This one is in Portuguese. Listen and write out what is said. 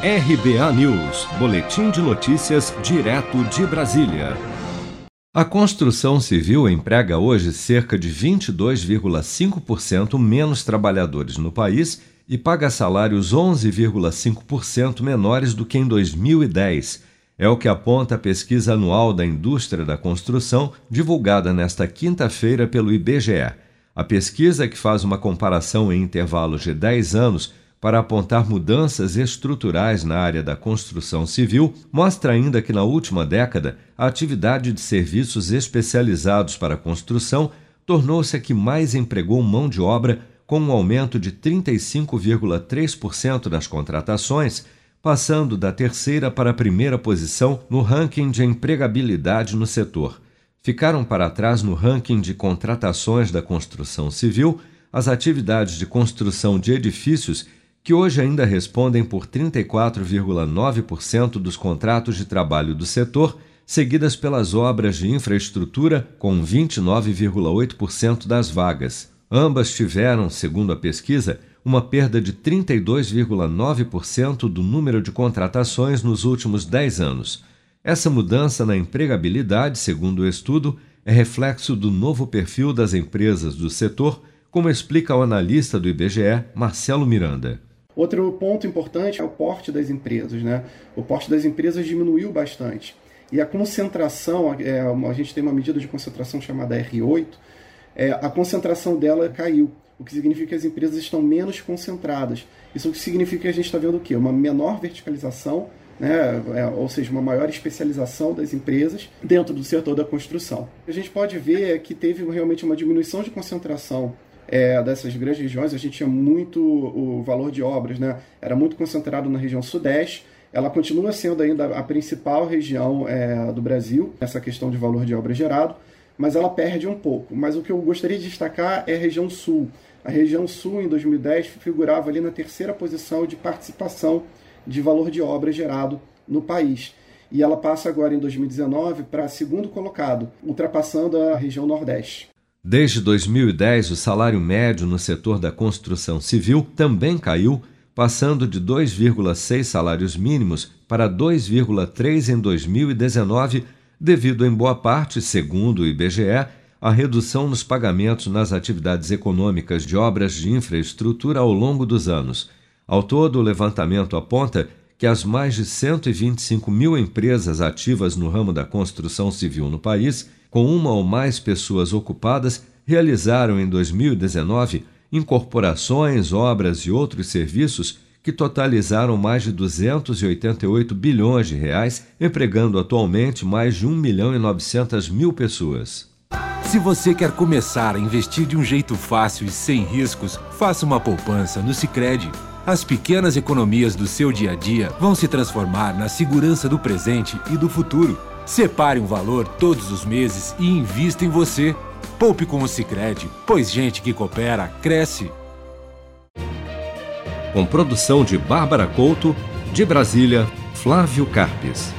RBA News, Boletim de Notícias, direto de Brasília. A construção civil emprega hoje cerca de 22,5% menos trabalhadores no país e paga salários 11,5% menores do que em 2010. É o que aponta a pesquisa anual da indústria da construção, divulgada nesta quinta-feira pelo IBGE. A pesquisa, que faz uma comparação em intervalos de 10 anos, para apontar mudanças estruturais na área da construção civil, mostra ainda que na última década a atividade de serviços especializados para a construção tornou-se a que mais empregou mão de obra, com um aumento de 35,3% nas contratações, passando da terceira para a primeira posição no ranking de empregabilidade no setor. Ficaram para trás no ranking de contratações da construção civil as atividades de construção de edifícios que hoje ainda respondem por 34,9% dos contratos de trabalho do setor, seguidas pelas obras de infraestrutura, com 29,8% das vagas. Ambas tiveram, segundo a pesquisa, uma perda de 32,9% do número de contratações nos últimos 10 anos. Essa mudança na empregabilidade, segundo o estudo, é reflexo do novo perfil das empresas do setor, como explica o analista do IBGE, Marcelo Miranda. Outro ponto importante é o porte das empresas. Né? O porte das empresas diminuiu bastante. E a concentração, é, a gente tem uma medida de concentração chamada R8, é, a concentração dela caiu, o que significa que as empresas estão menos concentradas. Isso significa que a gente está vendo o quê? Uma menor verticalização, né? É, ou seja, uma maior especialização das empresas dentro do setor da construção. A gente pode ver que teve realmente uma diminuição de concentração é, dessas grandes regiões, a gente tinha muito o valor de obras, né? era muito concentrado na região sudeste. Ela continua sendo ainda a principal região é, do Brasil, essa questão de valor de obra gerado, mas ela perde um pouco. Mas o que eu gostaria de destacar é a região sul. A região sul, em 2010, figurava ali na terceira posição de participação de valor de obra gerado no país. E ela passa agora, em 2019, para segundo colocado, ultrapassando a região nordeste. Desde 2010, o salário médio no setor da construção civil também caiu, passando de 2,6 salários mínimos para 2,3 em 2019, devido em boa parte, segundo o IBGE, à redução nos pagamentos nas atividades econômicas de obras de infraestrutura ao longo dos anos. Ao todo, o levantamento aponta que as mais de 125 mil empresas ativas no ramo da construção civil no país com uma ou mais pessoas ocupadas, realizaram em 2019 incorporações, obras e outros serviços que totalizaram mais de 288 bilhões de reais, empregando atualmente mais de 1 milhão e 900 mil pessoas. Se você quer começar a investir de um jeito fácil e sem riscos, faça uma poupança no Sicredi. As pequenas economias do seu dia a dia vão se transformar na segurança do presente e do futuro. Separe um valor todos os meses e invista em você. Poupe com o Sicredi, pois gente que coopera cresce. Com produção de Bárbara Couto, de Brasília, Flávio Carpes.